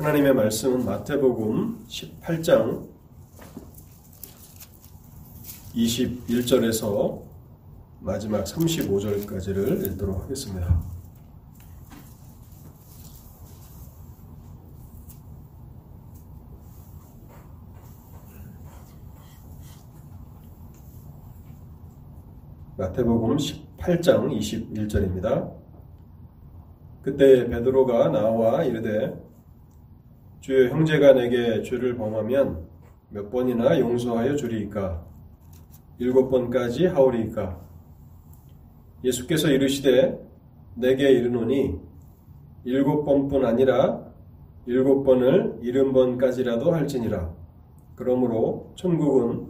하나님의 말씀은 마태복음 18장 21절에서 마지막 35절까지를 읽도록 하겠습니다. 마태복음 18장 21절입니다. 그때 베드로가 나와 이르되 주의 형제가 내게 죄를 범하면 몇 번이나 용서하여 주리이까? 일곱 번까지 하오리이까? 예수께서 이르시되 내게 이르노니 일곱 번뿐 아니라 일곱 번을 일흔 번까지라도 할지니라. 그러므로 천국은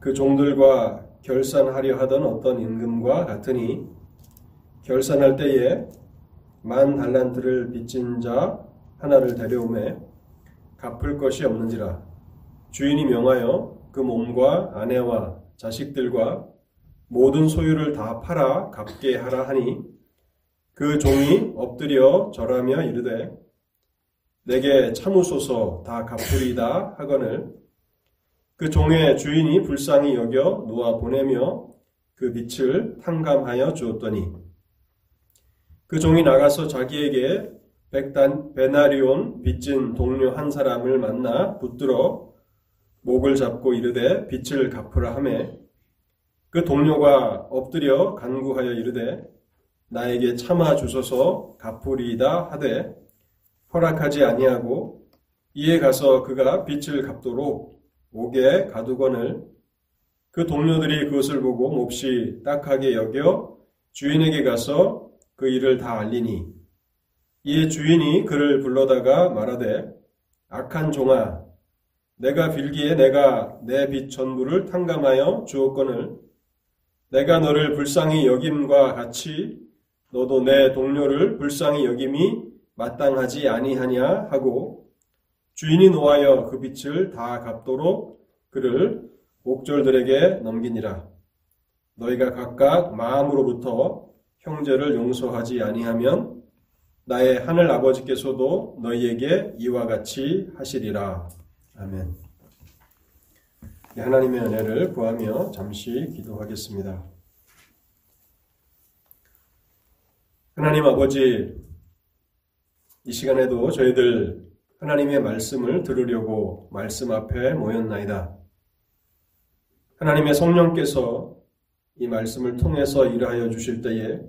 그 종들과 결산하려 하던 어떤 임금과 같으니 결산할 때에 만 달란트를 빚진 자 하나를 데려오매 갚을 것이 없는지라. 주인이 명하여 그 몸과 아내와 자식들과 모든 소유를 다 팔아 갚게 하라 하니 그 종이 엎드려 절하며 이르되 내게 참으소서 다 갚으리다 하거늘. 그 종의 주인이 불쌍히 여겨 놓아 보내며 그 빛을 탕감하여 주었더니 그 종이 나가서 자기에게 백단 베나리온 빚진 동료 한 사람을 만나 붙들어 목을 잡고 이르되 빚을 갚으라 하매. 그 동료가 엎드려 간구하여 이르되 나에게 참아 주소서 갚으리이다 하되 허락하지 아니하고 이에 가서 그가 빚을 갚도록 옥에 가두거늘 그 동료들이 그것을 보고 몹시 딱하게 여겨 주인에게 가서 그 일을 다 알리니 이에 주인이 그를 불러다가 말하되 악한 종아 내가 빌기에 내가 내 빚 전부를 탕감하여 주었거늘 내가 너를 불쌍히 여김과 같이 너도 내 동료를 불쌍히 여김이 마땅하지 아니하냐 하고 주인이 노하여 그 빚을 다 갚도록 그를 옥졸들에게 넘기니라. 너희가 각각 마음으로부터 형제를 용서하지 아니하면 나의 하늘 아버지께서도 너희에게 이와 같이 하시리라. 아멘. 하나님의 은혜를 구하며 잠시 기도하겠습니다. 하나님 아버지, 이 시간에도 저희들 하나님의 말씀을 들으려고 말씀 앞에 모였나이다. 하나님의 성령께서 이 말씀을 통해서 일하여 주실 때에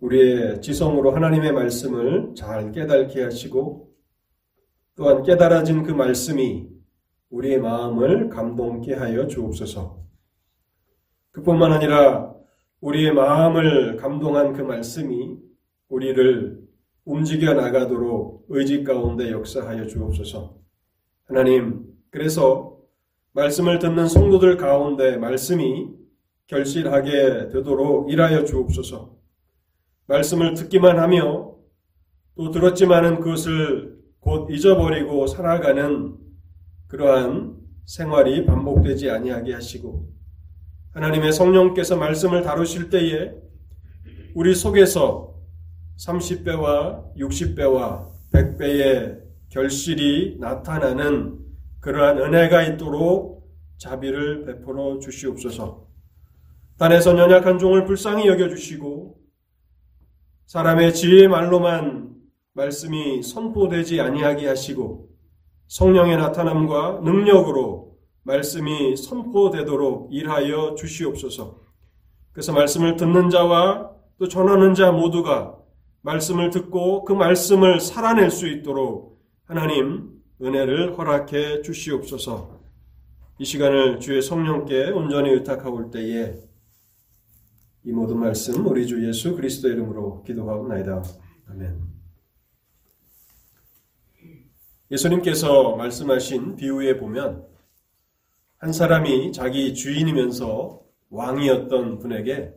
우리의 지성으로 하나님의 말씀을 잘 깨닫게 하시고 또한 깨달아진 그 말씀이 우리의 마음을 감동케 하여 주옵소서. 그뿐만 아니라 우리의 마음을 감동한 그 말씀이 우리를 움직여 나가도록 의지 가운데 역사하여 주옵소서. 하나님, 그래서 말씀을 듣는 성도들 가운데 말씀이 결실하게 되도록 일하여 주옵소서. 말씀을 듣기만 하며 또 들었지만은 그것을 곧 잊어버리고 살아가는 그러한 생활이 반복되지 아니하게 하시고 하나님의 성령께서 말씀을 다루실 때에 우리 속에서 30배와 60배와 100배의 결실이 나타나는 그러한 은혜가 있도록 자비를 베풀어 주시옵소서. 단에서 연약한 종을 불쌍히 여겨 주시고 사람의 지혜의 말로만 말씀이 선포되지 아니하게 하시고 성령의 나타남과 능력으로 말씀이 선포되도록 일하여 주시옵소서. 그래서 말씀을 듣는 자와 또 전하는 자 모두가 말씀을 듣고 그 말씀을 살아낼 수 있도록 하나님 은혜를 허락해 주시옵소서. 이 시간을 주의 성령께 온전히 의탁하올 때에 이 모든 말씀 우리 주 예수 그리스도 이름으로 기도하옵나이다. 아멘. 예수님께서 말씀하신 비유에 보면 한 사람이 자기 주인이면서 왕이었던 분에게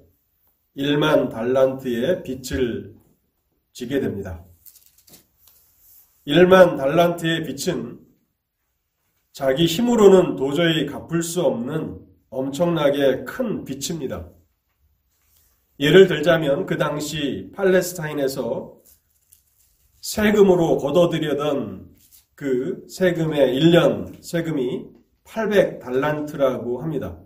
1만 달란트의 빚을 지게 됩니다. 1만 달란트의 빚은 자기 힘으로는 도저히 갚을 수 없는 엄청나게 큰 빚입니다. 예를 들자면 그 당시 팔레스타인에서 세금으로 걷어들여던 그 세금의 1년 세금이 800달란트라고 합니다.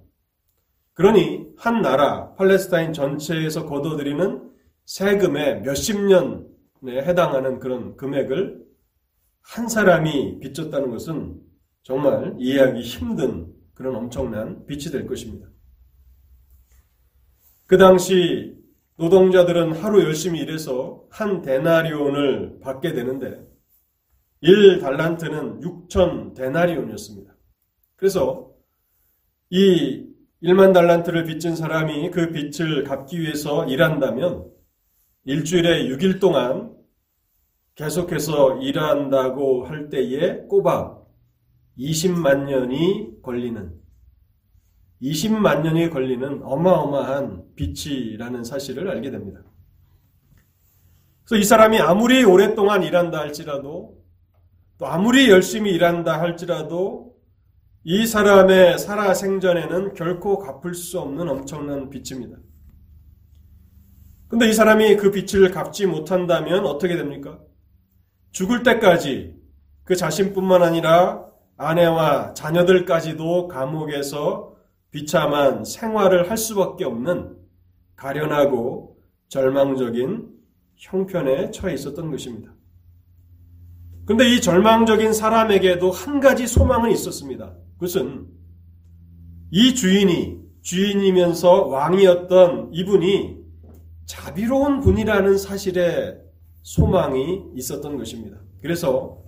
그러니 한 나라 팔레스타인 전체에서 걷어들이는 세금의 몇십 년에 해당하는 그런 금액을 한 사람이 빚졌다는 것은 정말 이해하기 힘든 그런 엄청난 빚이 될 것입니다. 그 당시 노동자들은 하루 열심히 일해서 한 데나리온을 받게 되는데 1달란트는 6천 데나리온이었습니다. 그래서 이 1만 달란트를 빚진 사람이 그 빚을 갚기 위해서 일한다면 일주일에 6일 동안 계속해서 일한다고 할 때에 꼬박 20만 년이 걸리는 20만 년이 걸리는 어마어마한 빚이라는 사실을 알게 됩니다. 그래서 이 사람이 아무리 오랫동안 일한다 할지라도 또 아무리 열심히 일한다 할지라도 이 사람의 살아 생전에는 결코 갚을 수 없는 엄청난 빚입니다. 근데 이 사람이 그 빚을 갚지 못한다면 어떻게 됩니까? 죽을 때까지 그 자신뿐만 아니라 아내와 자녀들까지도 감옥에서 비참한 생활을 할 수밖에 없는 가련하고 절망적인 형편에 처해 있었던 것입니다. 그런데 이 절망적인 사람에게도 한 가지 소망은 있었습니다. 그것은 이 주인이 주인이면서 왕이었던 이분이 자비로운 분이라는 사실에 소망이 있었던 것입니다. 그래서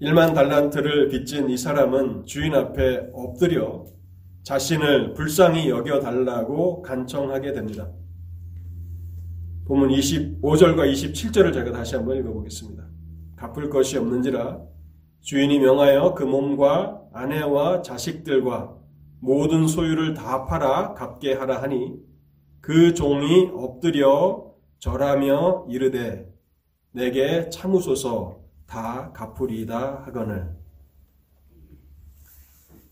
1만 달란트를 빚진 이 사람은 주인 앞에 엎드려 자신을 불쌍히 여겨달라고 간청하게 됩니다. 보면 25절과 27절을 제가 다시 한번 읽어보겠습니다. 갚을 것이 없는지라 주인이 명하여 그 몸과 아내와 자식들과 모든 소유를 다 팔아 갚게 하라 하니 그 종이 엎드려 절하며 이르되 내게 참으소서 다 갚으리이다 하거늘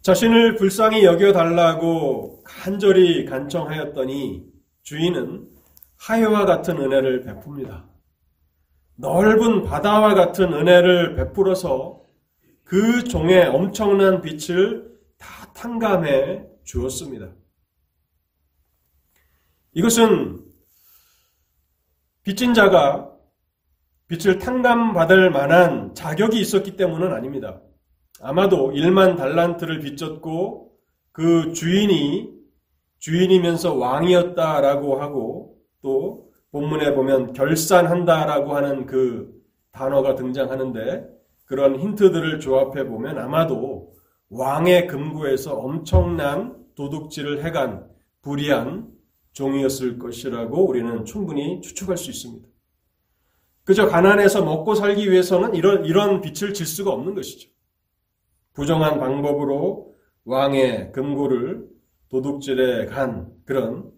자신을 불쌍히 여겨달라고 간절히 간청하였더니 주인은 하여와 같은 은혜를 베풉니다. 넓은 바다와 같은 은혜를 베풀어서 그 종의 엄청난 빛을 다 탕감해 주었습니다. 이것은 빚진 자가 빛을 탕감받을 만한 자격이 있었기 때문은 아닙니다. 아마도 1만 달란트를 빚졌고 그 주인이 주인이면서 왕이었다라고 하고 또 본문에 보면 결산한다라고 하는 그 단어가 등장하는데 그런 힌트들을 조합해 보면 아마도 왕의 금고에서 엄청난 도둑질을 해간 불의한 종이었을 것이라고 우리는 충분히 추측할 수 있습니다. 그저 가난해서 먹고 살기 위해서는 이런, 이런 빛을 질 수가 없는 것이죠. 부정한 방법으로 왕의 금고를 도둑질해 간 그런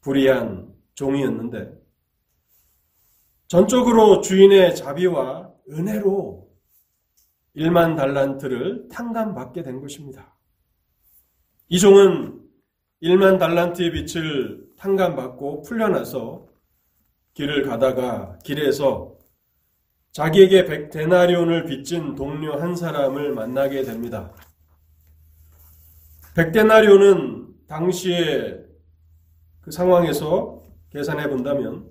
불의한 종이었는데 전적으로 주인의 자비와 은혜로 1만 달란트를 탕감받게 된 것입니다. 이 종은 1만 달란트의 빛을 탕감받고 풀려나서 길을 가다가 길에서 자기에게 백 데나리온을 빚진 동료 한 사람을 만나게 됩니다. 백 데나리온은 당시의 그 상황에서 계산해 본다면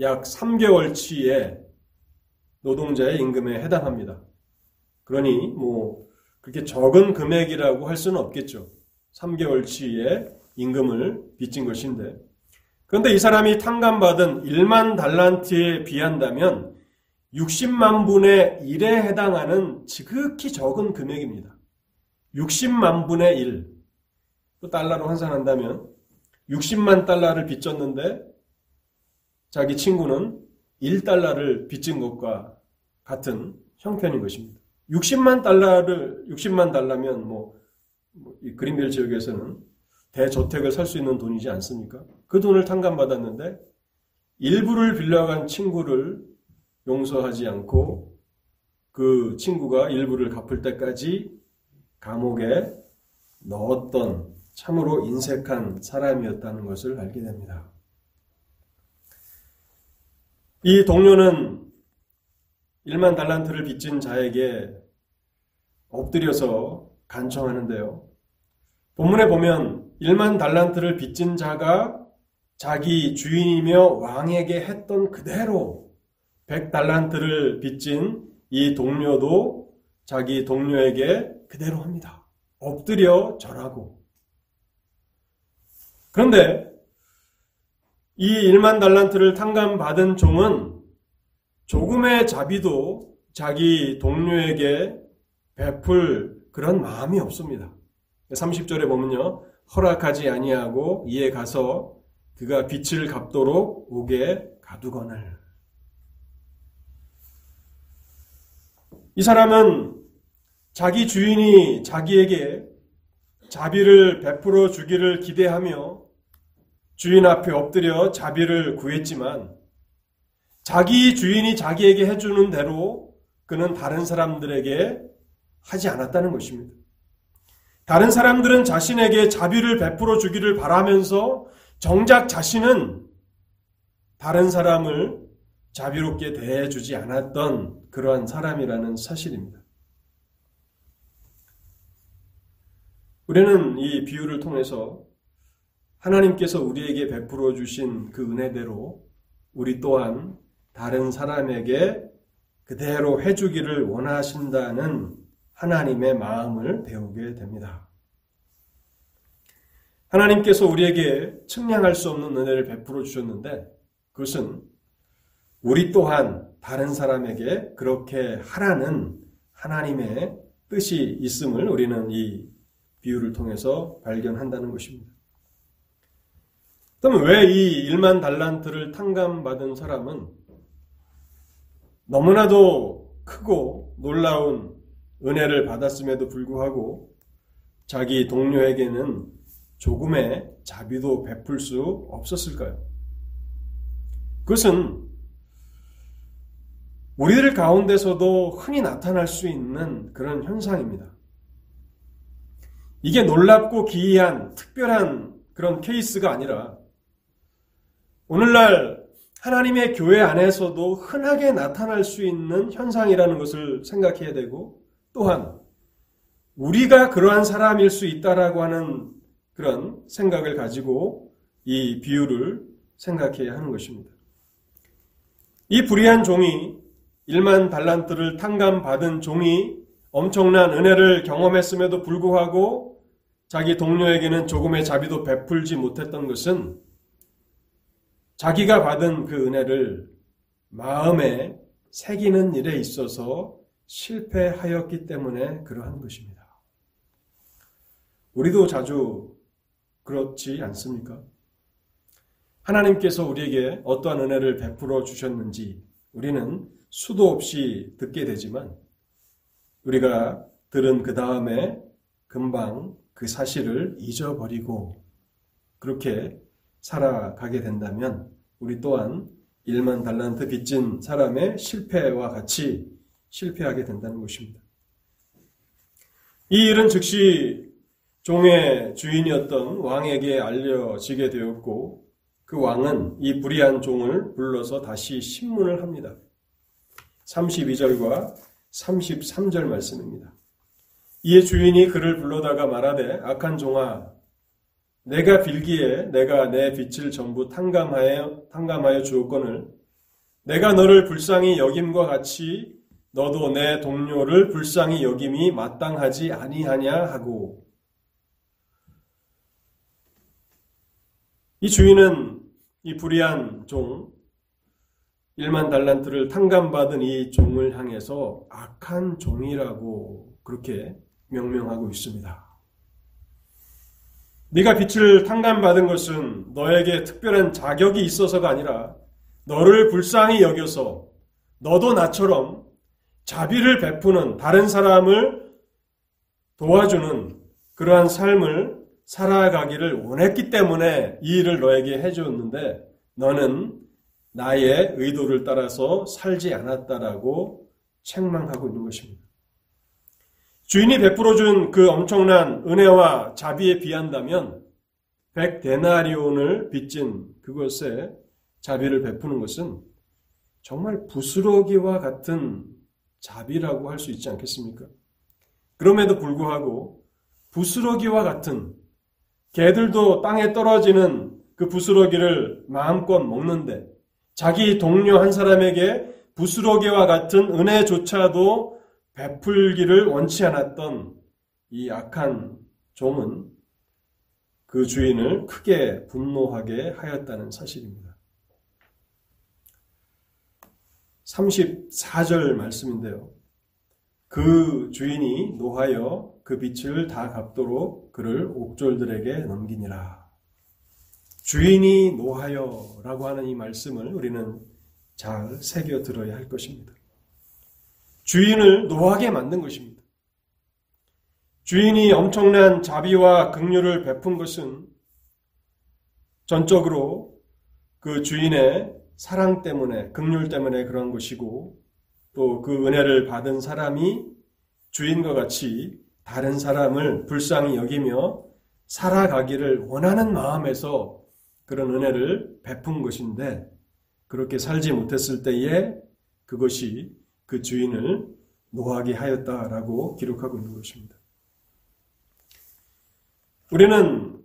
약 3개월치의 노동자의 임금에 해당합니다. 그러니 뭐 그렇게 적은 금액이라고 할 수는 없겠죠. 3개월치의 임금을 빚진 것인데. 그런데 이 사람이 탕감받은 1만 달란트에 비한다면 60만 분의 1에 해당하는 지극히 적은 금액입니다. 60만 분의 1. 또 달러로 환산한다면 60만 달러를 빚졌는데 자기 친구는 1달러를 빚진 것과 같은 형편인 것입니다. 60만 달러를 60만 달러면 뭐, 뭐이 그린벨 지역에서는 대저택을 살 수 있는 돈이지 않습니까? 그 돈을 탕감받았는데 일부를 빌려간 친구를 용서하지 않고 그 친구가 일부를 갚을 때까지 감옥에 넣었던 참으로 인색한 사람이었다는 것을 알게 됩니다. 이 동료는 1만 달란트를 빚진 자에게 엎드려서 간청하는데요. 본문에 보면 1만 달란트를 빚진 자가 자기 주인이며 왕에게 했던 그대로 100달란트를 빚진 이 동료도 자기 동료에게 그대로 합니다. 엎드려 절하고. 그런데 이 1만 달란트를 탕감받은 종은 조금의 자비도 자기 동료에게 베풀 그런 마음이 없습니다. 30절에 보면요. 허락하지 아니하고 이에 가서 그가 빛을 갚도록 옥에 가두거늘. 이 사람은 자기 주인이 자기에게 자비를 베풀어 주기를 기대하며 주인 앞에 엎드려 자비를 구했지만 자기 주인이 자기에게 해주는 대로 그는 다른 사람들에게 하지 않았다는 것입니다. 다른 사람들은 자신에게 자비를 베풀어 주기를 바라면서 정작 자신은 다른 사람을 자비롭게 대해주지 않았던 그러한 사람이라는 사실입니다. 우리는 이 비유를 통해서 하나님께서 우리에게 베풀어 주신 그 은혜대로 우리 또한 다른 사람에게 그대로 해주기를 원하신다는 하나님의 마음을 배우게 됩니다. 하나님께서 우리에게 측량할 수 없는 은혜를 베풀어 주셨는데 그것은 우리 또한 다른 사람에게 그렇게 하라는 하나님의 뜻이 있음을 우리는 이 비유를 통해서 발견한다는 것입니다. 그러면 왜 이 1만 달란트를 탕감받은 사람은 너무나도 크고 놀라운 은혜를 받았음에도 불구하고 자기 동료에게는 조금의 자비도 베풀 수 없었을까요? 그것은 우리들 가운데서도 흔히 나타날 수 있는 그런 현상입니다. 이게 놀랍고 기이한 특별한 그런 케이스가 아니라 오늘날 하나님의 교회 안에서도 흔하게 나타날 수 있는 현상이라는 것을 생각해야 되고 또한 우리가 그러한 사람일 수 있다라고 하는 그런 생각을 가지고 이 비유를 생각해야 하는 것입니다. 이 불의한 종이 1만 달란트를 탕감받은 종이 엄청난 은혜를 경험했음에도 불구하고 자기 동료에게는 조금의 자비도 베풀지 못했던 것은 자기가 받은 그 은혜를 마음에 새기는 일에 있어서 실패하였기 때문에 그러한 것입니다. 우리도 자주 그렇지 않습니까? 하나님께서 우리에게 어떠한 은혜를 베풀어 주셨는지 우리는 수도 없이 듣게 되지만 우리가 들은 그 다음에 금방 그 사실을 잊어버리고 그렇게 살아가게 된다면 우리 또한 1만 달란트 빚진 사람의 실패와 같이 실패하게 된다는 것입니다. 이 일은 즉시 종의 주인이었던 왕에게 알려지게 되었고 그 왕은 이 불의한 종을 불러서 다시 신문을 합니다. 32절과 33절 말씀입니다. 이에 주인이 그를 불러다가 말하되 악한 종아 내가 빌기에 내가 내 빛을 전부 탕감하여 탕감하여 주었거늘 내가 너를 불쌍히 여김과 같이 너도 내 동료를 불쌍히 여김이 마땅하지 아니하냐 하고 이 주인은 이 불의한 종 1만 달란트를 탕감받은 이 종을 향해서 악한 종이라고 그렇게 명명하고 있습니다. 네가 빛을 탕감받은 것은 너에게 특별한 자격이 있어서가 아니라 너를 불쌍히 여겨서 너도 나처럼 자비를 베푸는 다른 사람을 도와주는 그러한 삶을 살아가기를 원했기 때문에 이 일을 너에게 해주었는데 너는 나의 의도를 따라서 살지 않았다라고 책망하고 있는 것입니다. 주인이 베풀어 준 그 엄청난 은혜와 자비에 비한다면 백 데나리온을 빚진 그것에 자비를 베푸는 것은 정말 부스러기와 같은 자비라고 할 수 있지 않겠습니까? 그럼에도 불구하고 부스러기와 같은 개들도 땅에 떨어지는 그 부스러기를 마음껏 먹는데 자기 동료 한 사람에게 부스러기와 같은 은혜조차도 베풀기를 원치 않았던 이 악한 종은 그 주인을 크게 분노하게 하였다는 사실입니다. 34절 말씀인데요. 그 주인이 노하여 그 빛을 다 갚도록 그를 옥졸들에게 넘기니라. 주인이 노하여 라고 하는 이 말씀을 우리는 잘 새겨 들어야 할 것입니다. 주인을 노하게 만든 것입니다. 주인이 엄청난 자비와 긍휼을 베푼 것은 전적으로 그 주인의 사랑 때문에 긍휼 때문에 그런 것이고 또 그 은혜를 받은 사람이 주인과 같이 다른 사람을 불쌍히 여기며 살아가기를 원하는 마음에서 그런 은혜를 베푼 것인데 그렇게 살지 못했을 때에 그것이 그 주인을 노하게 하였다라고 기록하고 있는 것입니다. 우리는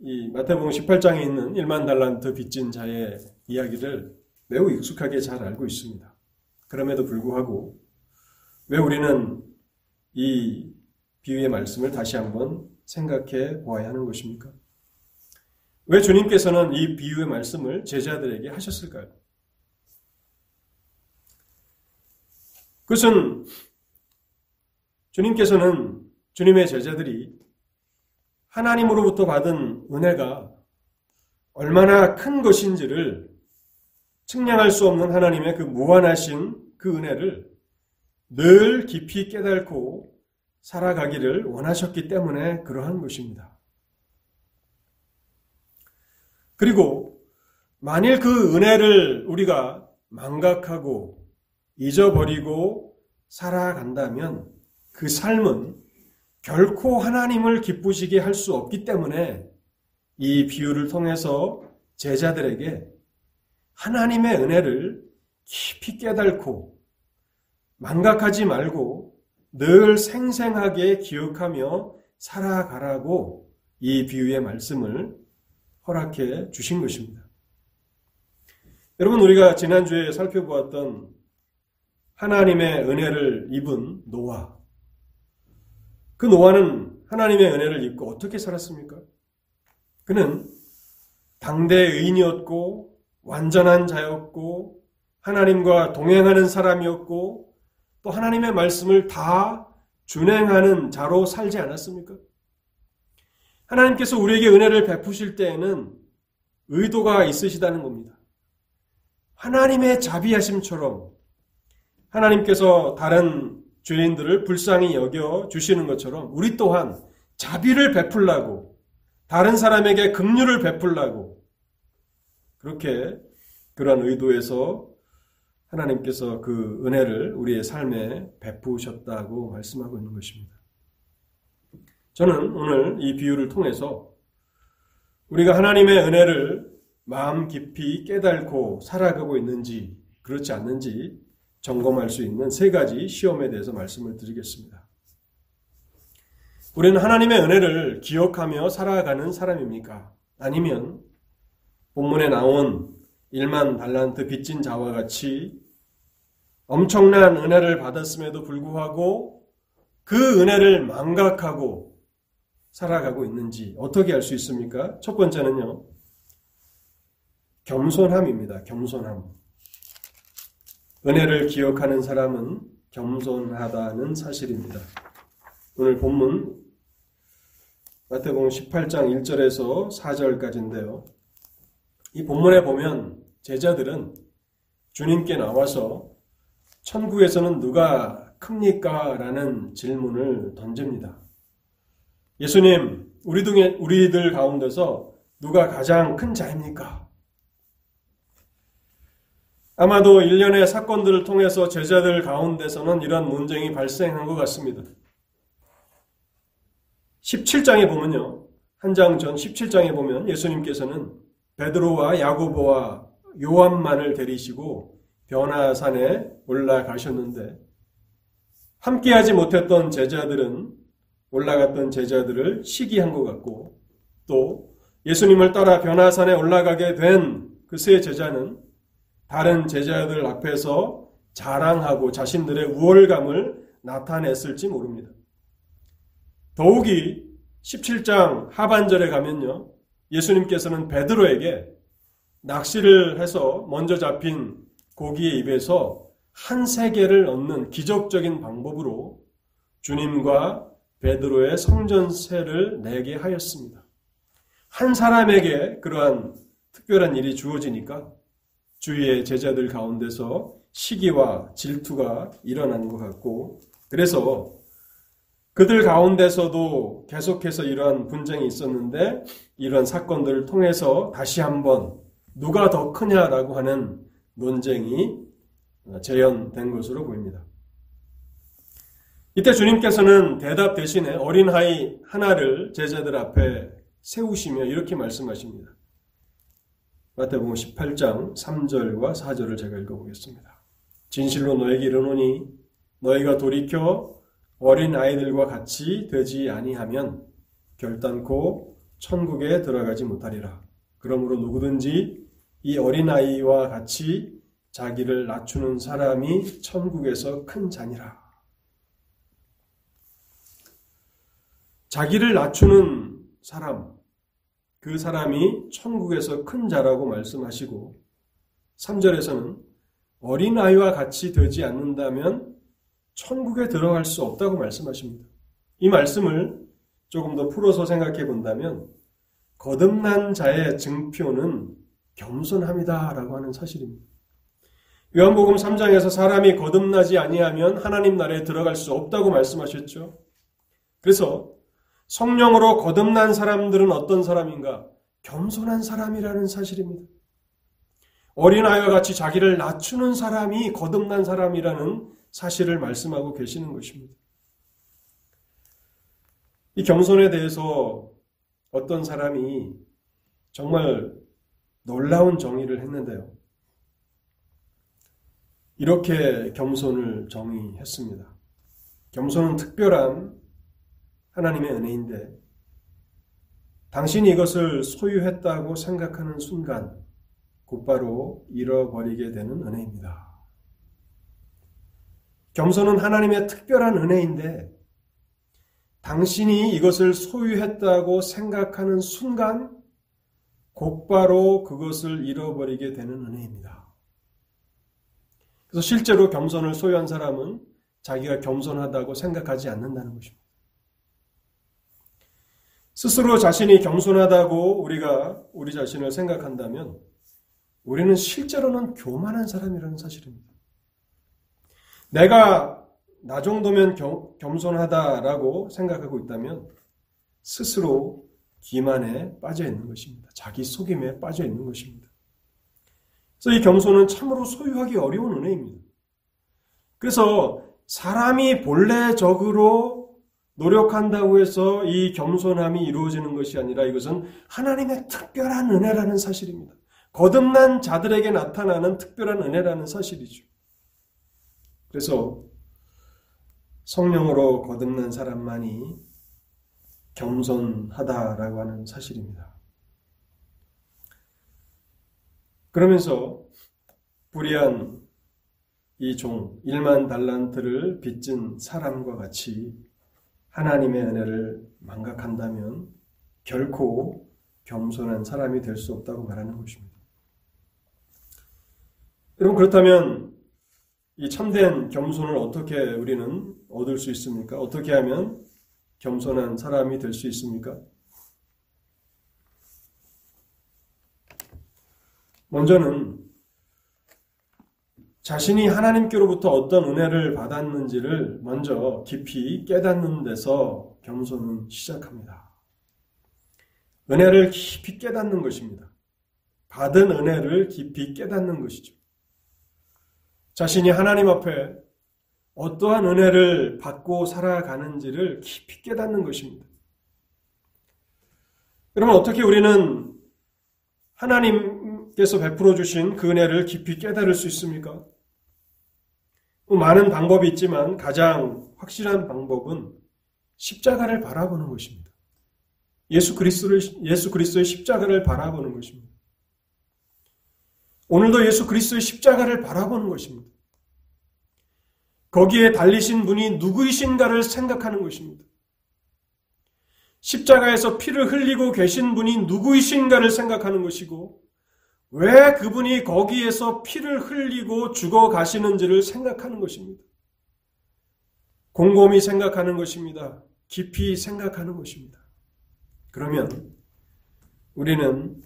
이 마태복음 18장에 있는 1만 달란트 빚진 자의 이야기를 매우 익숙하게 잘 알고 있습니다. 그럼에도 불구하고 왜 우리는 이 비유의 말씀을 다시 한번 생각해 보아야 하는 것입니까? 왜 주님께서는 이 비유의 말씀을 제자들에게 하셨을까요? 그것은 주님께서는 주님의 제자들이 하나님으로부터 받은 은혜가 얼마나 큰 것인지를 측량할 수 없는 하나님의 그 무한하신 그 은혜를 늘 깊이 깨닫고 살아가기를 원하셨기 때문에 그러한 것입니다. 그리고 만일 그 은혜를 우리가 망각하고 잊어버리고 살아간다면 그 삶은 결코 하나님을 기쁘시게 할 수 없기 때문에 이 비유를 통해서 제자들에게 하나님의 은혜를 깊이 깨닫고 망각하지 말고 늘 생생하게 기억하며 살아가라고 이 비유의 말씀을 허락해 주신 것입니다. 여러분, 우리가 지난주에 살펴보았던 하나님의 은혜를 입은 노아. 그 노아는 하나님의 은혜를 입고 어떻게 살았습니까? 그는 당대 의인이었고, 완전한 자였고, 하나님과 동행하는 사람이었고, 또 하나님의 말씀을 다 준행하는 자로 살지 않았습니까? 하나님께서 우리에게 은혜를 베푸실 때에는 의도가 있으시다는 겁니다. 하나님의 자비하심처럼 하나님께서 다른 죄인들을 불쌍히 여겨 주시는 것처럼 우리 또한 자비를 베풀라고 다른 사람에게 긍휼을 베풀라고 그렇게 그러한 의도에서 하나님께서 그 은혜를 우리의 삶에 베푸셨다고 말씀하고 있는 것입니다. 저는 오늘 이 비유를 통해서 우리가 하나님의 은혜를 마음 깊이 깨달고 살아가고 있는지 그렇지 않는지 점검할 수 있는 세 가지 시험에 대해서 말씀을 드리겠습니다. 우리는 하나님의 은혜를 기억하며 살아가는 사람입니까? 아니면 본문에 나온 1만 달란트 빚진 자와 같이 엄청난 은혜를 받았음에도 불구하고 그 은혜를 망각하고 살아가고 있는지 어떻게 알 수 있습니까? 첫 번째는요. 겸손함입니다. 겸손함. 은혜를 기억하는 사람은 겸손하다는 사실입니다. 오늘 본문 마태복음 18장 1절에서 4절까지인데요. 이 본문에 보면 제자들은 주님께 나와서 천국에서는 누가 큽니까? 라는 질문을 던집니다. 예수님, 우리 등에, 우리들 가운데서 누가 가장 큰 자입니까? 아마도 일련의 사건들을 통해서 제자들 가운데서는 이런 논쟁이 발생한 것 같습니다. 17장에 보면요. 한 장 전 17장에 보면 예수님께서는 베드로와 야고보와 요한만을 데리시고 변화산에 올라가셨는데 함께하지 못했던 제자들은 올라갔던 제자들을 시기한 것 같고 또 예수님을 따라 변화산에 올라가게 된 그 세 제자는 다른 제자들 앞에서 자랑하고 자신들의 우월감을 나타냈을지 모릅니다. 더욱이 17장 하반절에 가면요. 예수님께서는 베드로에게 낚시를 해서 먼저 잡힌 고기의 입에서 한 세계를 얻는 기적적인 방법으로 주님과 베드로의 성전세를 내게 하였습니다. 한 사람에게 그러한 특별한 일이 주어지니까 주위의 제자들 가운데서 시기와 질투가 일어난 것 같고 그래서 그들 가운데서도 계속해서 이러한 분쟁이 있었는데 이러한 사건들을 통해서 다시 한번 누가 더 크냐라고 하는 논쟁이 재현된 것으로 보입니다. 이때 주님께서는 대답 대신에 어린아이 하나를 제자들 앞에 세우시며 이렇게 말씀하십니다. 마태복음 18장 3절과 4절을 제가 읽어보겠습니다. 진실로 너에게 이르노니 너희가 돌이켜 어린 아이들과 같이 되지 아니하면 결단코 천국에 들어가지 못하리라. 그러므로 누구든지 이 어린 아이와 같이 자기를 낮추는 사람이 천국에서 큰 자니라. 자기를 낮추는 사람, 그 사람이 천국에서 큰 자라고 말씀하시고 3절에서는 어린아이와 같이 되지 않는다면 천국에 들어갈 수 없다고 말씀하십니다. 이 말씀을 조금 더 풀어서 생각해 본다면 거듭난 자의 증표는 겸손함이다라고 하는 사실입니다. 요한복음 3장에서 사람이 거듭나지 아니하면 하나님 나라에 들어갈 수 없다고 말씀하셨죠. 그래서 성령으로 거듭난 사람들은 어떤 사람인가? 겸손한 사람이라는 사실입니다. 어린아이와 같이 자기를 낮추는 사람이 거듭난 사람이라는 사실을 말씀하고 계시는 것입니다. 이 겸손에 대해서 어떤 사람이 정말 놀라운 정의를 했는데요. 이렇게 겸손을 정의했습니다. 겸손은 특별한 하나님의 은혜인데 당신이 이것을 소유했다고 생각하는 순간 곧바로 잃어버리게 되는 은혜입니다. 겸손은 하나님의 특별한 은혜인데 당신이 이것을 소유했다고 생각하는 순간 곧바로 그것을 잃어버리게 되는 은혜입니다. 그래서 실제로 겸손을 소유한 사람은 자기가 겸손하다고 생각하지 않는다는 것입니다. 스스로 자신이 겸손하다고 우리가 우리 자신을 생각한다면 우리는 실제로는 교만한 사람이라는 사실입니다. 내가 나 정도면 겸, 겸손하다라고 생각하고 있다면 스스로 기만에 빠져 있는 것입니다. 자기 속임에 빠져 있는 것입니다. 그래서 이 겸손은 참으로 소유하기 어려운 은혜입니다. 그래서 사람이 본래적으로 노력한다고 해서 이 겸손함이 이루어지는 것이 아니라 이것은 하나님의 특별한 은혜라는 사실입니다. 거듭난 자들에게 나타나는 특별한 은혜라는 사실이죠. 그래서 성령으로 거듭난 사람만이 겸손하다라고 하는 사실입니다. 그러면서 불의한 이 종, 1만 달란트를 빚진 사람과 같이 하나님의 은혜를 망각한다면 결코 겸손한 사람이 될 수 없다고 말하는 것입니다. 여러분, 그렇다면 이 참된 겸손을 어떻게 우리는 얻을 수 있습니까? 어떻게 하면 겸손한 사람이 될 수 있습니까? 먼저는 자신이 하나님께로부터 어떤 은혜를 받았는지를 먼저 깊이 깨닫는 데서 겸손은 시작합니다. 은혜를 깊이 깨닫는 것입니다. 받은 은혜를 깊이 깨닫는 것이죠. 자신이 하나님 앞에 어떠한 은혜를 받고 살아가는지를 깊이 깨닫는 것입니다. 여러분, 어떻게 우리는 하나님 께서 베풀어 주신 그 은혜를 깊이 깨달을 수 있습니까? 많은 방법이 있지만 가장 확실한 방법은 십자가를 바라보는 것입니다. 예수 그리스도를 예수 그리스도의 십자가를 바라보는 것입니다. 오늘도 예수 그리스도의 십자가를 바라보는 것입니다. 거기에 달리신 분이 누구이신가를 생각하는 것입니다. 십자가에서 피를 흘리고 계신 분이 누구이신가를 생각하는 것이고, 왜 그분이 거기에서 피를 흘리고 죽어 가시는지를 생각하는 것입니다. 곰곰이 생각하는 것입니다. 깊이 생각하는 것입니다. 그러면 우리는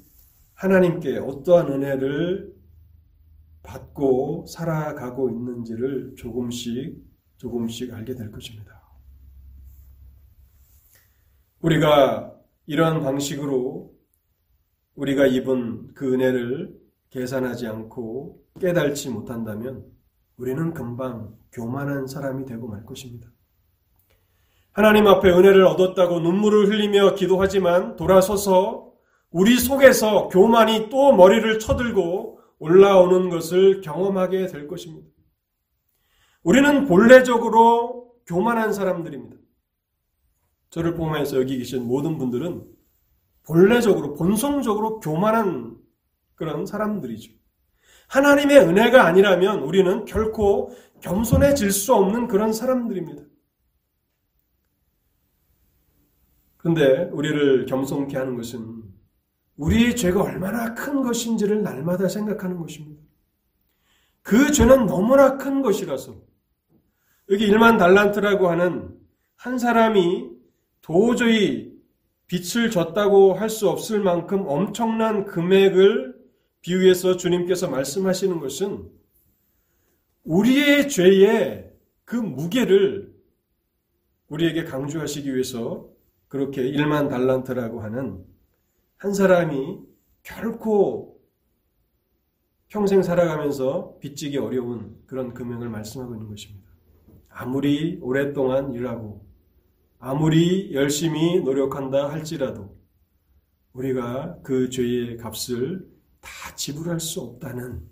하나님께 어떠한 은혜를 받고 살아가고 있는지를 조금씩 조금씩 알게 될 것입니다. 우리가 이러한 방식으로 우리가 입은 그 은혜를 계산하지 않고 깨달지 못한다면 우리는 금방 교만한 사람이 되고 말 것입니다. 하나님 앞에 은혜를 얻었다고 눈물을 흘리며 기도하지만 돌아서서 우리 속에서 교만이 또 머리를 쳐들고 올라오는 것을 경험하게 될 것입니다. 우리는 본래적으로 교만한 사람들입니다. 저를 포함해서 여기 계신 모든 분들은 본래적으로, 본성적으로 교만한 그런 사람들이죠. 하나님의 은혜가 아니라면 우리는 결코 겸손해질 수 없는 그런 사람들입니다. 그런데 우리를 겸손케 하는 것은 우리의 죄가 얼마나 큰 것인지를 날마다 생각하는 것입니다. 그 죄는 너무나 큰 것이라서 여기 1만 달란트라고 하는 한 사람이 도저히 빛을 졌다고 할 수 없을 만큼 엄청난 금액을 비유해서 주님께서 말씀하시는 것은 우리의 죄의 그 무게를 우리에게 강조하시기 위해서 그렇게 1만 달란트라고 하는 한 사람이 결코 평생 살아가면서 빚지기 어려운 그런 금액을 말씀하고 있는 것입니다. 아무리 오랫동안 일하고 아무리 열심히 노력한다 할지라도 우리가 그 죄의 값을 다 지불할 수 없다는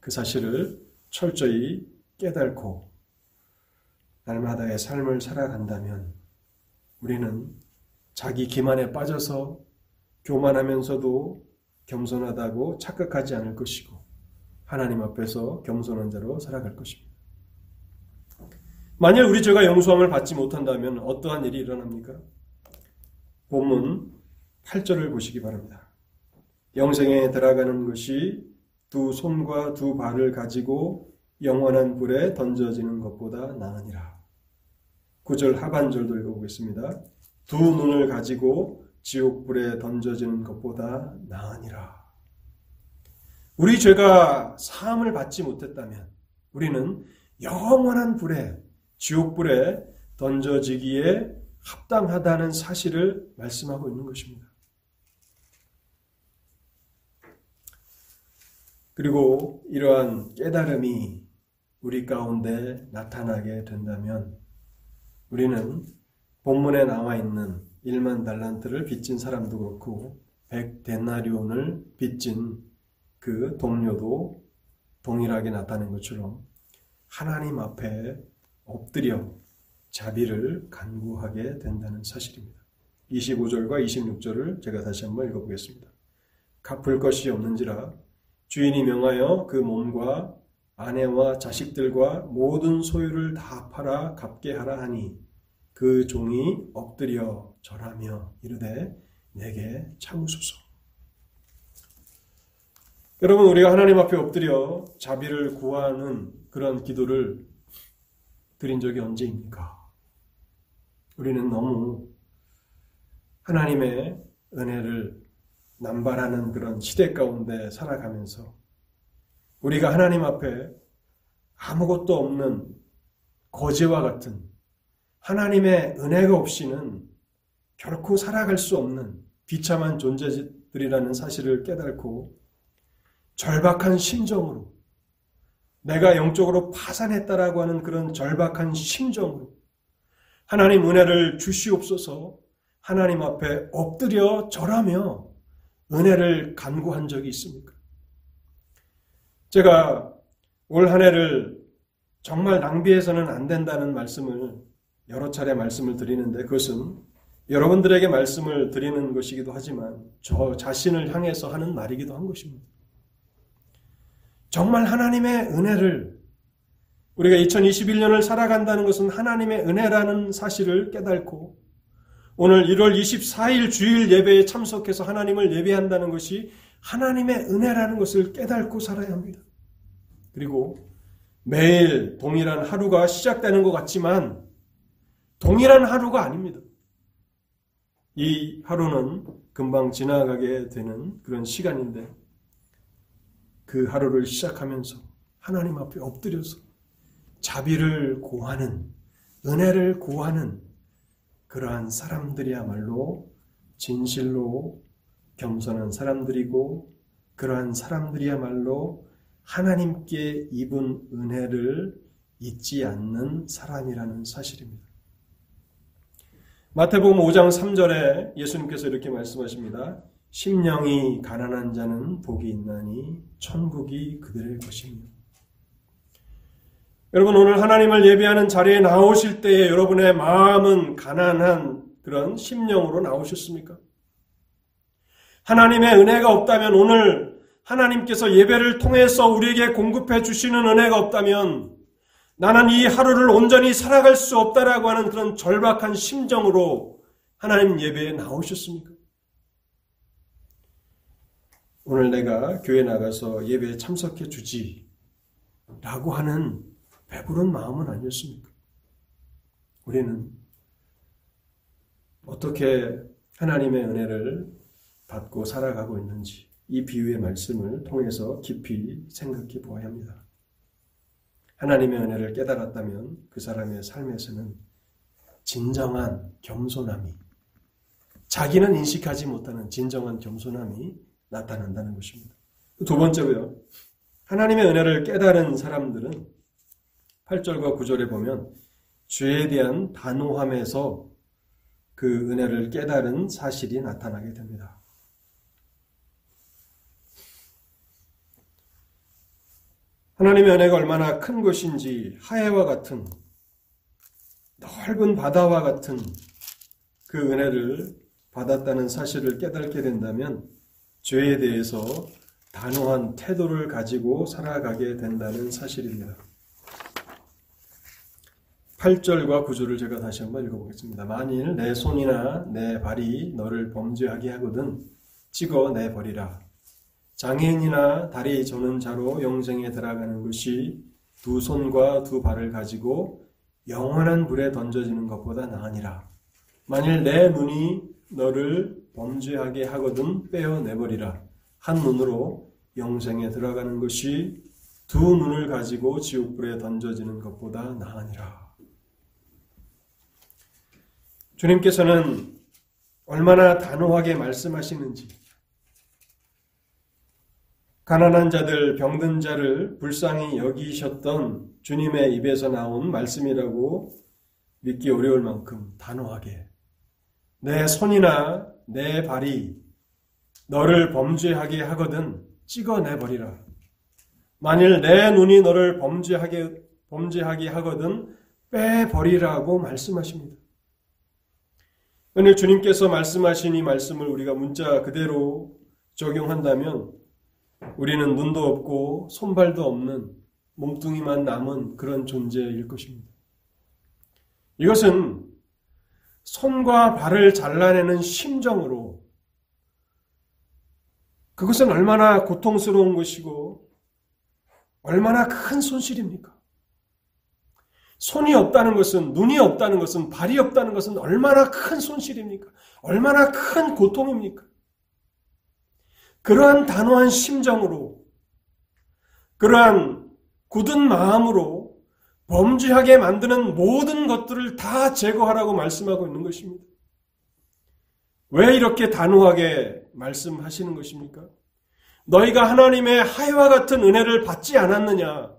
그 사실을 철저히 깨달고 날마다의 삶을 살아간다면 우리는 자기 기만에 빠져서 교만하면서도 겸손하다고 착각하지 않을 것이고 하나님 앞에서 겸손한 자로 살아갈 것입니다. 만일 우리 죄가 용서함을 받지 못한다면 어떠한 일이 일어납니까? 본문 8절을 보시기 바랍니다. 영생에 들어가는 것이 두 손과 두 발을 가지고 영원한 불에 던져지는 것보다 나으니라. 9절 하반절도 읽어보겠습니다. 두 눈을 가지고 지옥불에 던져지는 것보다 나으니라. 우리 죄가 사함을 받지 못했다면 우리는 영원한 불에 지옥불에 던져지기에 합당하다는 사실을 말씀하고 있는 것입니다. 그리고 이러한 깨달음이 우리 가운데 나타나게 된다면 우리는 본문에 나와 있는 1만 달란트를 빚진 사람도 그렇고 100 데나리온을 빚진 그 동료도 동일하게 나타낸 것처럼 하나님 앞에 엎드려 자비를 간구하게 된다는 사실입니다. 25절과 26절을 제가 다시 한번 읽어보겠습니다. 갚을 것이 없는지라 주인이 명하여 그 몸과 아내와 자식들과 모든 소유를 다 팔아 갚게 하라 하니 그 종이 엎드려 절하며 이르되 내게 참으소서. 여러분 우리가 하나님 앞에 엎드려 자비를 구하는 그런 기도를 드린 적이 언제입니까? 우리는 너무 하나님의 은혜를 남발하는 그런 시대 가운데 살아가면서 우리가 하나님 앞에 아무것도 없는 거지와 같은 하나님의 은혜가 없이는 결코 살아갈 수 없는 비참한 존재들이라는 사실을 깨닫고 절박한 심정으로 내가 영적으로 파산했다라고 하는 그런 절박한 심정으로 하나님 은혜를 주시옵소서 하나님 앞에 엎드려 절하며 은혜를 간구한 적이 있습니까? 제가 올 한 해를 정말 낭비해서는 안 된다는 말씀을 여러 차례 말씀을 드리는데 그것은 여러분들에게 말씀을 드리는 것이기도 하지만 저 자신을 향해서 하는 말이기도 한 것입니다. 정말 하나님의 은혜를 우리가 2021년을 살아간다는 것은 하나님의 은혜라는 사실을 깨닫고 오늘 1월 24일 주일 예배에 참석해서 하나님을 예배한다는 것이 하나님의 은혜라는 것을 깨닫고 살아야 합니다. 그리고 매일 동일한 하루가 시작되는 것 같지만 동일한 하루가 아닙니다. 이 하루는 금방 지나가게 되는 그런 시간인데 그 하루를 시작하면서 하나님 앞에 엎드려서 자비를 구하는 은혜를 구하는 그러한 사람들이야말로 진실로 겸손한 사람들이고 그러한 사람들이야말로 하나님께 입은 은혜를 잊지 않는 사람이라는 사실입니다. 마태복음 5장 3절에 예수님께서 이렇게 말씀하십니다. 심령이 가난한 자는 복이 있나니 천국이 그들의 것이며. 여러분 오늘 하나님을 예배하는 자리에 나오실 때에 여러분의 마음은 가난한 그런 심령으로 나오셨습니까? 하나님의 은혜가 없다면 오늘 하나님께서 예배를 통해서 우리에게 공급해 주시는 은혜가 없다면 나는 이 하루를 온전히 살아갈 수 없다라고 하는 그런 절박한 심정으로 하나님 예배에 나오셨습니까? 오늘 내가 교회 나가서 예배에 참석해 주지 라고 하는 배부른 마음은 아니었습니까? 우리는 어떻게 하나님의 은혜를 받고 살아가고 있는지 이 비유의 말씀을 통해서 깊이 생각해 보아야 합니다. 하나님의 은혜를 깨달았다면 그 사람의 삶에서는 진정한 겸손함이 자기는 인식하지 못하는 진정한 겸손함이 나타난다는 것입니다. 두 번째로요. 하나님의 은혜를 깨달은 사람들은 8절과 9절에 보면 죄에 대한 단호함에서 그 은혜를 깨달은 사실이 나타나게 됩니다. 하나님의 은혜가 얼마나 큰 것인지 하해와 같은 넓은 바다와 같은 그 은혜를 받았다는 사실을 깨닫게 된다면 죄에 대해서 단호한 태도를 가지고 살아가게 된다는 사실입니다. 8절과 9절을 제가 다시 한번 읽어보겠습니다. 만일 내 손이나 내 발이 너를 범죄하게 하거든 찍어 내버리라. 장애인이나 다리 저는 자로 영생에 들어가는 것이 두 손과 두 발을 가지고 영원한 불에 던져지는 것보다 나으니라. 만일 내 눈이 너를 범죄하게 하거든 빼어내버리라. 한 눈으로 영생에 들어가는 것이 두 눈을 가지고 지옥불에 던져지는 것보다 나으니라. 주님께서는 얼마나 단호하게 말씀하시는지 가난한 자들, 병든 자를 불쌍히 여기셨던 주님의 입에서 나온 말씀이라고 믿기 어려울 만큼 단호하게 내 손이나 내 발이 너를 범죄하게 하거든 찍어내 버리라. 만일 내 눈이 너를 범죄하게, 범죄하게 하거든 빼 버리라고 말씀하십니다. 오늘 주님께서 말씀하신 이 말씀을 우리가 문자 그대로 적용한다면 우리는 눈도 없고 손발도 없는 몸뚱이만 남은 그런 존재일 것입니다. 이것은 손과 발을 잘라내는 심정으로 그것은 얼마나 고통스러운 것이고 얼마나 큰 손실입니까? 손이 없다는 것은 눈이 없다는 것은 발이 없다는 것은 얼마나 큰 손실입니까? 얼마나 큰 고통입니까? 그러한 단호한 심정으로, 그러한 굳은 마음으로 범죄하게 만드는 모든 것들을 다 제거하라고 말씀하고 있는 것입니다. 왜 이렇게 단호하게 말씀하시는 것입니까? 너희가 하나님의 하이와 같은 은혜를 받지 않았느냐?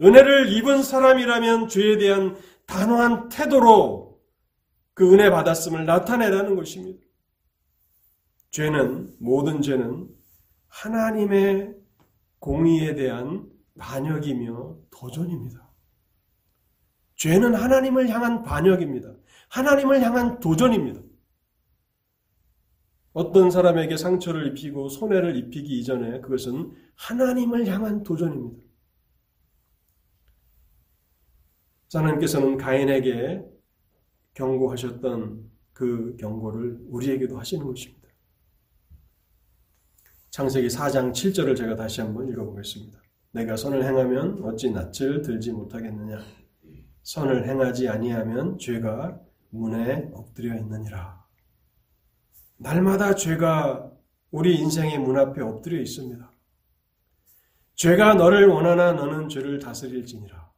은혜를 입은 사람이라면 죄에 대한 단호한 태도로 그 은혜 받았음을 나타내라는 것입니다. 죄는, 모든 죄는 하나님의 공의에 대한 반역이며 도전입니다. 죄는 하나님을 향한 반역입니다. 하나님을 향한 도전입니다. 어떤 사람에게 상처를 입히고 손해를 입히기 이전에 그것은 하나님을 향한 도전입니다. 하나님께서는 가인에게 경고하셨던 그 경고를 우리에게도 하시는 것입니다. 창세기 4장 7절을 제가 다시 한번 읽어보겠습니다. 내가 선을 행하면 어찌 낯을 들지 못하겠느냐? 선을 행하지 아니하면 죄가 문에 엎드려 있느니라. 날마다 죄가 우리 인생의 문 앞에 엎드려 있습니다. 죄가 너를 원하나 너는 죄를 다스릴지니라.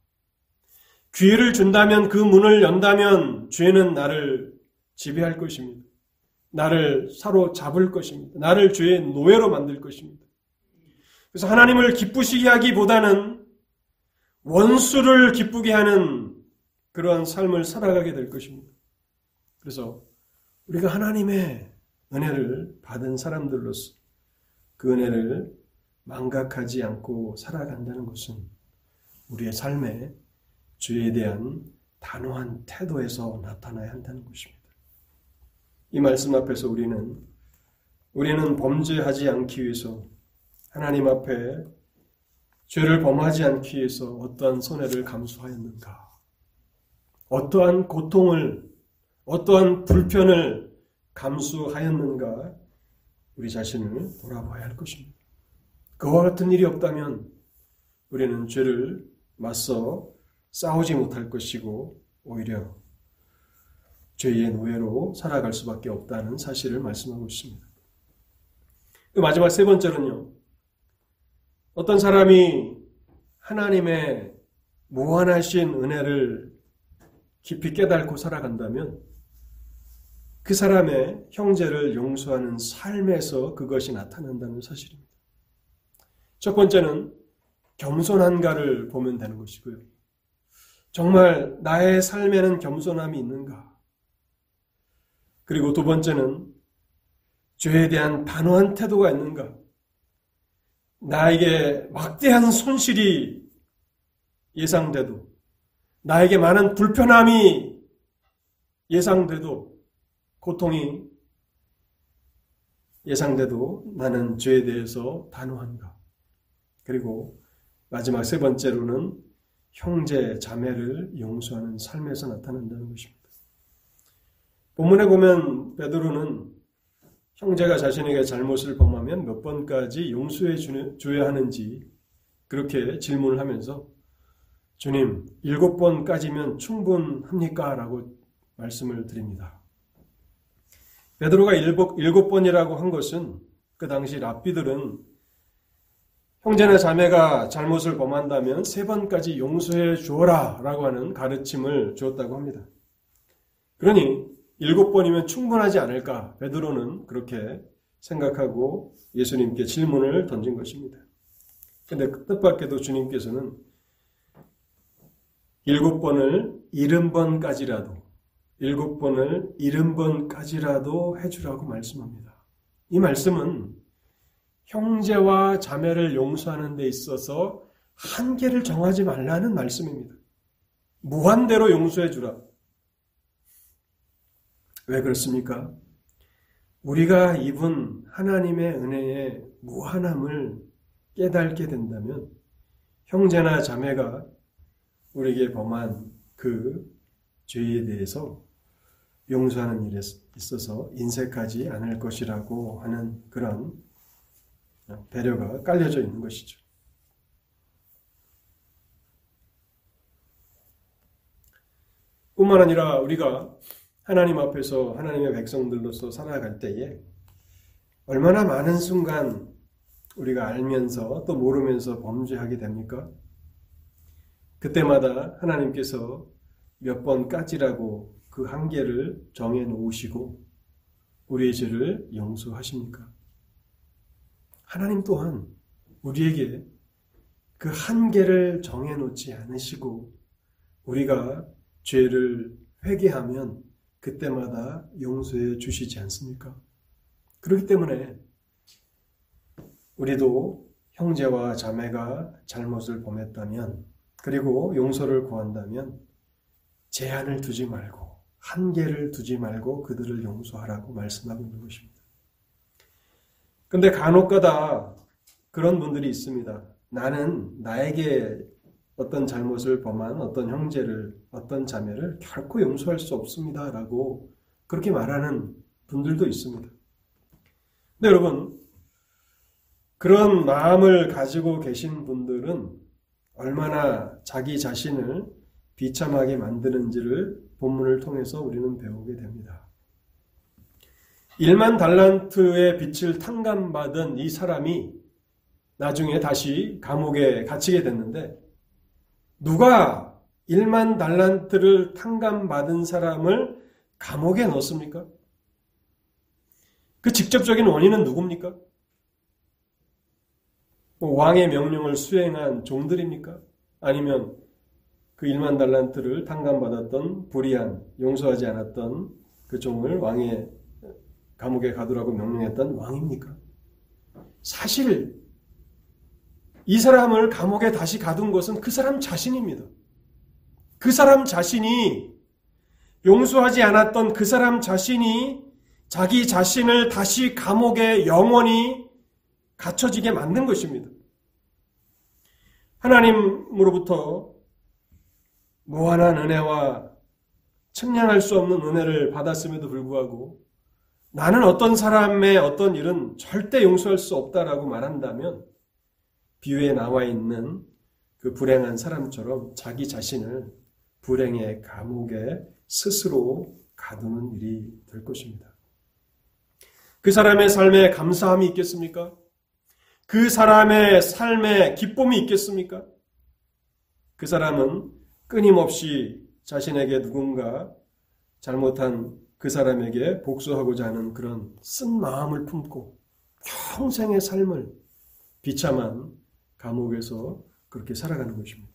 기회를 준다면 그 문을 연다면 죄는 나를 지배할 것입니다. 나를 사로잡을 것입니다. 나를 죄의 노예로 만들 것입니다. 그래서 하나님을 기쁘시게 하기보다는 원수를 기쁘게 하는 그러한 삶을 살아가게 될 것입니다. 그래서 우리가 하나님의 은혜를 받은 사람들로서 그 은혜를 망각하지 않고 살아간다는 것은 우리의 삶에 죄에 대한 단호한 태도에서 나타나야 한다는 것입니다. 이 말씀 앞에서 우리는 우리는 범죄하지 않기 위해서 하나님 앞에 죄를 범하지 않기 위해서 어떠한 손해를 감수하였는가? 어떠한 고통을, 어떠한 불편을 감수하였는가? 우리 자신을 돌아봐야 할 것입니다. 그와 같은 일이 없다면 우리는 죄를 맞서 싸우지 못할 것이고 오히려 죄의 노예로 살아갈 수밖에 없다는 사실을 말씀하고 있습니다. 그 마지막 세 번째는요. 어떤 사람이 하나님의 무한하신 은혜를 깊이 깨닫고 살아간다면 그 사람의 형제를 용서하는 삶에서 그것이 나타난다는 사실입니다. 첫 번째는 겸손한가를 보면 되는 것이고요. 정말 나의 삶에는 겸손함이 있는가? 그리고 두 번째는 죄에 대한 단호한 태도가 있는가? 나에게 막대한 손실이 예상돼도, 나에게 많은 불편함이 예상돼도, 고통이 예상돼도 나는 죄에 대해서 단호한가? 그리고 마지막 세 번째로는 형제, 자매를 용서하는 삶에서 나타난다는 것입니다. 본문에 보면 베드로는 형제가 자신에게 잘못을 범하면 몇 번까지 용서해 줘야 하는지 그렇게 질문을 하면서 주님, 일곱 번까지면 충분합니까? 라고 말씀을 드립니다. 베드로가 일곱, 번이라고 한 것은 그 당시 랍비들은 형제나 자매가 잘못을 범한다면 세 번까지 용서해 주어라 라고 하는 가르침을 주었다고 합니다. 그러니 일곱 번이면 충분하지 않을까 베드로는 그렇게 생각하고 예수님께 질문을 던진 것입니다. 근데 뜻밖에도 주님께서는 일곱 번을 일흔 번까지라도 일곱 번을 일흔 번까지라도 해주라고 말씀합니다. 이 말씀은 형제와 자매를 용서하는 데 있어서 한계를 정하지 말라는 말씀입니다. 무한대로 용서해 주라. 왜 그렇습니까? 우리가 입은 하나님의 은혜의 무한함을 깨닫게 된다면 형제나 자매가 우리에게 범한 그 죄에 대해서 용서하는 일에 있어서 인색하지 않을 것이라고 하는 그런 배려가 깔려져 있는 것이죠. 뿐만 아니라 우리가 하나님 앞에서 하나님의 백성들로서 살아갈 때에 얼마나 많은 순간 우리가 알면서 또 모르면서 범죄하게 됩니까? 그때마다 하나님께서 몇 번까지라고 그 한계를 정해 놓으시고 우리의 죄를 용서하십니까? 하나님 또한 우리에게 그 한계를 정해 놓지 않으시고 우리가 죄를 회개하면 그때마다 용서해 주시지 않습니까? 그렇기 때문에 우리도 형제와 자매가 잘못을 범했다면 그리고 용서를 구한다면 제한을 두지 말고 한계를 두지 말고 그들을 용서하라고 말씀하고 있는 것입니다. 근데 간혹가다 그런 분들이 있습니다. 나는 나에게 어떤 잘못을 범한 어떤 형제를, 어떤 자매를 결코 용서할 수 없습니다. 라고 그렇게 말하는 분들도 있습니다. 근데 여러분, 그런 마음을 가지고 계신 분들은 얼마나 자기 자신을 비참하게 만드는지를 본문을 통해서 우리는 배우게 됩니다. 1만 달란트의 빛을 탕감받은 이 사람이 나중에 다시 감옥에 갇히게 됐는데 누가 1만 달란트를 탕감받은 사람을 감옥에 넣습니까? 그 직접적인 원인은 누굽니까? 뭐 왕의 명령을 수행한 종들입니까? 아니면 그 1만 달란트를 탕감받았던 불의한 용서하지 않았던 그 종을 왕의 감옥에 가두라고 명령했던 왕입니까? 사실 이 사람을 감옥에 다시 가둔 것은 그 사람 자신입니다. 그 사람 자신이 용서하지 않았던 그 사람 자신이 자기 자신을 다시 감옥에 영원히 갇혀지게 만든 것입니다. 하나님으로부터 무한한 은혜와 측량할 수 없는 은혜를 받았음에도 불구하고 나는 어떤 사람의 어떤 일은 절대 용서할 수 없다라고 말한다면 비유에 나와 있는 그 불행한 사람처럼 자기 자신을 불행의 감옥에 스스로 가두는 일이 될 것입니다. 그 사람의 삶에 감사함이 있겠습니까? 그 사람의 삶에 기쁨이 있겠습니까? 그 사람은 끊임없이 자신에게 누군가 잘못한 그 사람에게 복수하고자 하는 그런 쓴 마음을 품고 평생의 삶을 비참한 감옥에서 그렇게 살아가는 것입니다.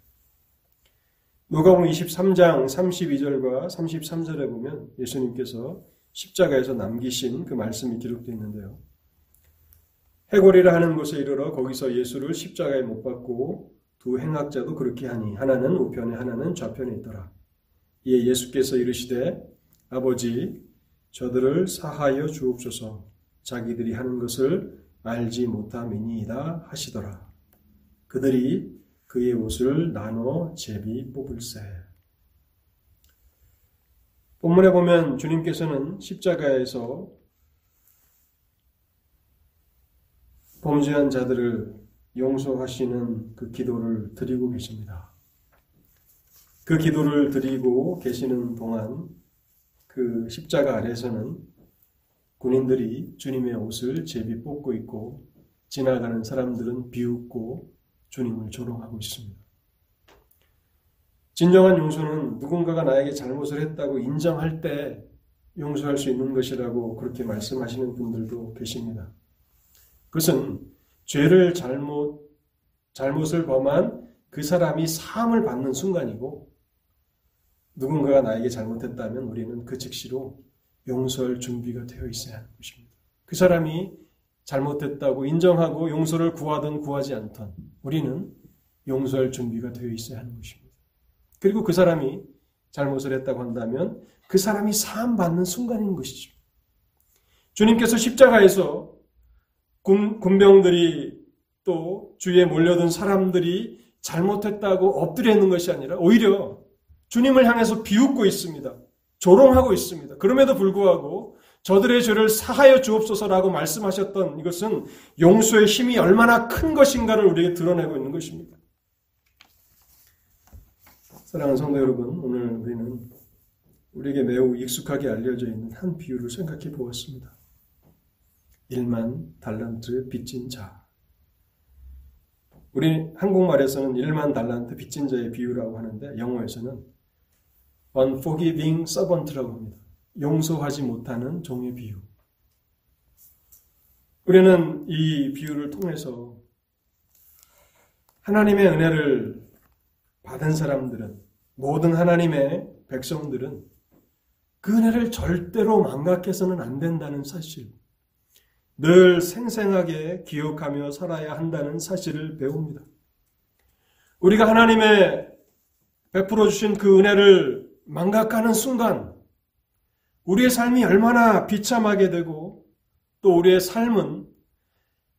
누가복음 23장 32절과 33절에 보면 예수님께서 십자가에서 남기신 그 말씀이 기록되어 있는데요. 해골이라 하는 곳에 이르러 거기서 예수를 십자가에 못 박고 두 행악자도 그렇게 하니 하나는 우편에 하나는 좌편에 있더라. 이에 예수께서 이르시되 아버지 저들을 사하여 주옵소서 자기들이 하는 것을 알지 못함이니이다 하시더라. 그들이 그의 옷을 나눠 제비 뽑을세. 본문에 보면 주님께서는 십자가에서 범죄한 자들을 용서하시는 그 기도를 드리고 계십니다. 그 기도를 드리고 계시는 동안 그 십자가 아래서는 군인들이 주님의 옷을 제비 뽑고 있고 지나가는 사람들은 비웃고 주님을 조롱하고 있습니다. 진정한 용서는 누군가가 나에게 잘못을 했다고 인정할 때 용서할 수 있는 것이라고 그렇게 말씀하시는 분들도 계십니다. 그것은 죄를 잘못, 잘못을 범한 그 사람이 사함을 받는 순간이고 누군가가 나에게 잘못했다면 우리는 그 즉시로 용서할 준비가 되어 있어야 하는 것입니다. 그 사람이 잘못했다고 인정하고 용서를 구하든 구하지 않던 우리는 용서할 준비가 되어 있어야 하는 것입니다. 그리고 그 사람이 잘못을 했다고 한다면 그 사람이 사함 받는 순간인 것이죠. 주님께서 십자가에서 군, 군병들이 또 주위에 몰려든 사람들이 잘못했다고 엎드려 있는 것이 아니라 오히려 주님을 향해서 비웃고 있습니다. 조롱하고 있습니다. 그럼에도 불구하고 저들의 죄를 사하여 주옵소서라고 말씀하셨던 이것은 용서의 힘이 얼마나 큰 것인가를 우리에게 드러내고 있는 것입니다. 사랑하는 성도 여러분, 오늘 우리는 우리에게 매우 익숙하게 알려져 있는 한 비유를 생각해 보았습니다. 1만 달란트 빚진 자. 우리 한국말에서는 1만 달란트 빚진 자의 비유라고 하는데 영어에서는 unforgiving servant라고 합니다. 용서하지 못하는 종의 비유. 우리는 이 비유를 통해서 하나님의 은혜를 받은 사람들은 모든 하나님의 백성들은 그 은혜를 절대로 망각해서는 안 된다는 사실, 늘 생생하게 기억하며 살아야 한다는 사실을 배웁니다. 우리가 하나님의 베풀어 주신 그 은혜를 망각하는 순간 우리의 삶이 얼마나 비참하게 되고 또 우리의 삶은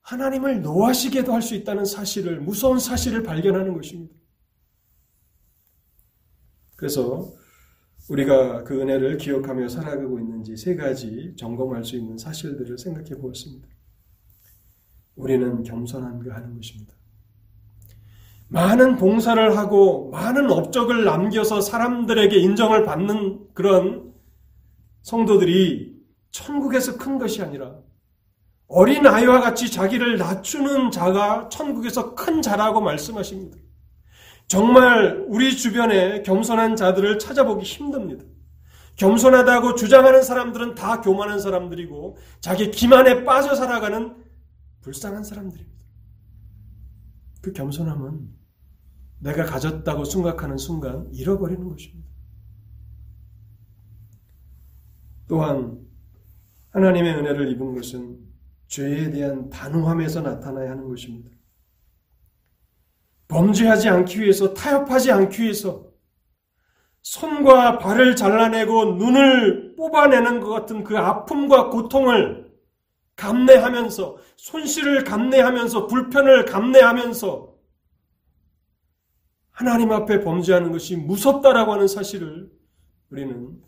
하나님을 노하시게도 할 수 있다는 사실을 무서운 사실을 발견하는 것입니다. 그래서 우리가 그 은혜를 기억하며 살아가고 있는지 세 가지 점검할 수 있는 사실들을 생각해 보았습니다. 우리는 겸손한가 하는 것입니다. 많은 봉사를 하고 많은 업적을 남겨서 사람들에게 인정을 받는 그런 성도들이 천국에서 큰 것이 아니라 어린 아이와 같이 자기를 낮추는 자가 천국에서 큰 자라고 말씀하십니다. 정말 우리 주변에 겸손한 자들을 찾아보기 힘듭니다. 겸손하다고 주장하는 사람들은 다 교만한 사람들이고 자기 기만에 빠져 살아가는 불쌍한 사람들입니다. 그 겸손함은 내가 가졌다고 생각하는 순간 잃어버리는 것입니다. 또한 하나님의 은혜를 입은 것은 죄에 대한 단호함에서 나타나야 하는 것입니다. 범죄하지 않기 위해서, 타협하지 않기 위해서, 손과 발을 잘라내고 눈을 뽑아내는 것 같은 그 아픔과 고통을 감내하면서, 손실을 감내하면서, 불편을 감내하면서, 하나님 앞에 범죄하는 것이 무섭다라고 하는 사실을 우리는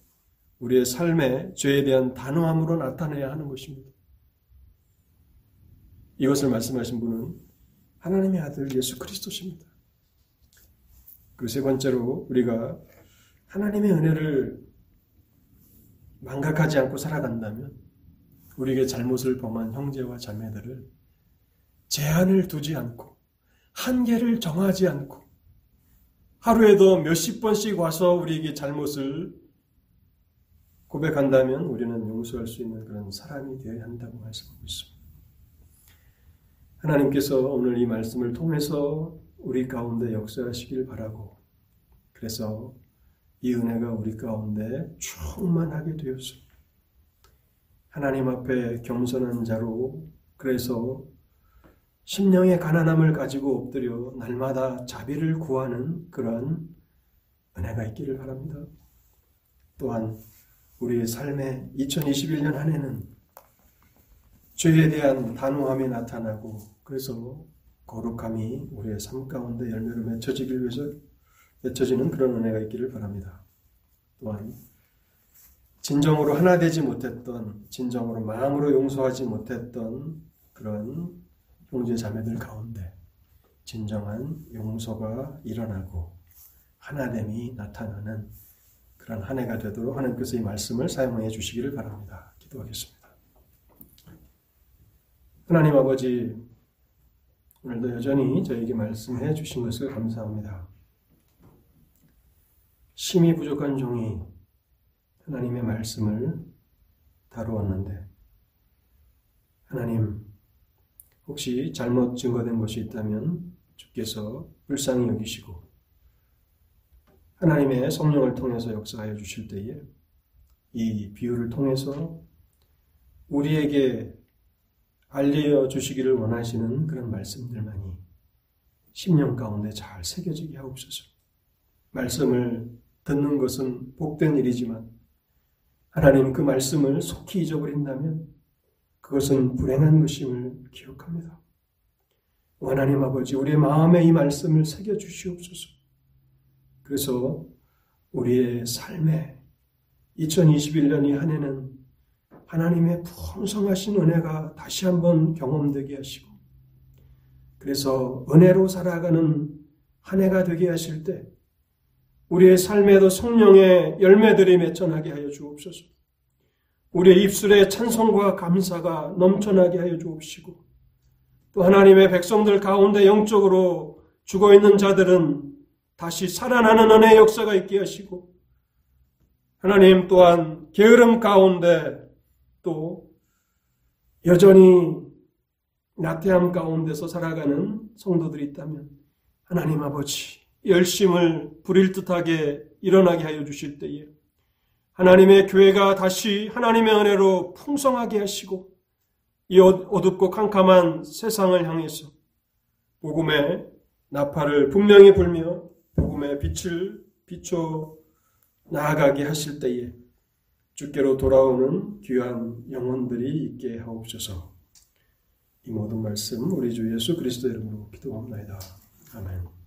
우리의 삶의 죄에 대한 단호함으로 나타내야 하는 것입니다. 이것을 말씀하신 분은 하나님의 아들 예수 그리스도십니다. 그세 번째로 우리가 하나님의 은혜를 망각하지 않고 살아간다면 우리에게 잘못을 범한 형제와 자매들을 제한을 두지 않고 한계를 정하지 않고 하루에도 몇십 번씩 와서 우리에게 잘못을 고백한다면 우리는 용서할 수 있는 그런 사람이 되어야 한다고 말씀하고 있습니다. 하나님께서 오늘 이 말씀을 통해서 우리 가운데 역사하시길 바라고 그래서 이 은혜가 우리 가운데 충만하게 되었습 하나님 앞에 겸손한 자로 그래서 심령의 가난함을 가지고 엎드려 날마다 자비를 구하는 그러한 은혜가 있기를 바랍니다. 또한 우리의 삶의 2021년 한 해는 죄에 대한 단호함이 나타나고 그래서 거룩함이 우리의 삶 가운데 열매로 맺혀지길 위해서 맺혀지는 그런 은혜가 있기를 바랍니다. 또한 진정으로 하나 되지 못했던 진정으로 마음으로 용서하지 못했던 그런 형제 자매들 가운데 진정한 용서가 일어나고 하나됨이 나타나는 그런 한 해가 되도록 하나님께서 이 말씀을 사용해 주시기를 바랍니다. 기도하겠습니다. 하나님 아버지, 오늘도 여전히 저에게 말씀해 주신 것을 감사합니다. 심히 부족한 종이 하나님의 말씀을 다루었는데, 하나님, 혹시 잘못 증거된 것이 있다면 주께서 불쌍히 여기시고 하나님의 성령을 통해서 역사하여 주실 때에 이 비유를 통해서 우리에게 알려 주시기를 원하시는 그런 말씀들만이 심령 가운데 잘 새겨지게 하옵소서. 말씀을 듣는 것은 복된 일이지만 하나님 그 말씀을 속히 잊어버린다면 그것은 불행한 것임을 기억합니다. 하나님 아버지, 우리의 마음에 이 말씀을 새겨 주시옵소서. 그래서 우리의 삶에 2021년이 한 해는 하나님의 풍성하신 은혜가 다시 한번 경험되게 하시고, 그래서 은혜로 살아가는 한 해가 되게 하실 때, 우리의 삶에도 성령의 열매들이 맺혀나게 하여 주옵소서. 우리의 입술에 찬송과 감사가 넘쳐나게 하여 주옵시고 또 하나님의 백성들 가운데 영적으로 죽어 있는 자들은 다시 살아나는 은혜 역사가 있게 하시고 하나님 또한 게으름 가운데 또 여전히 나태함 가운데서 살아가는 성도들이 있다면 하나님 아버지 열심을 부릴 듯하게 일어나게 하여 주실 때에 하나님의 교회가 다시 하나님의 은혜로 풍성하게 하시고 이 어둡고 캄캄한 세상을 향해서 복음의 나팔을 분명히 불며 복음의 빛을 비춰 나아가게 하실 때에 주께로 돌아오는 귀한 영혼들이 있게 하옵소서. 이 모든 말씀 우리 주 예수 그리스도 이름으로 기도합니다. 아멘.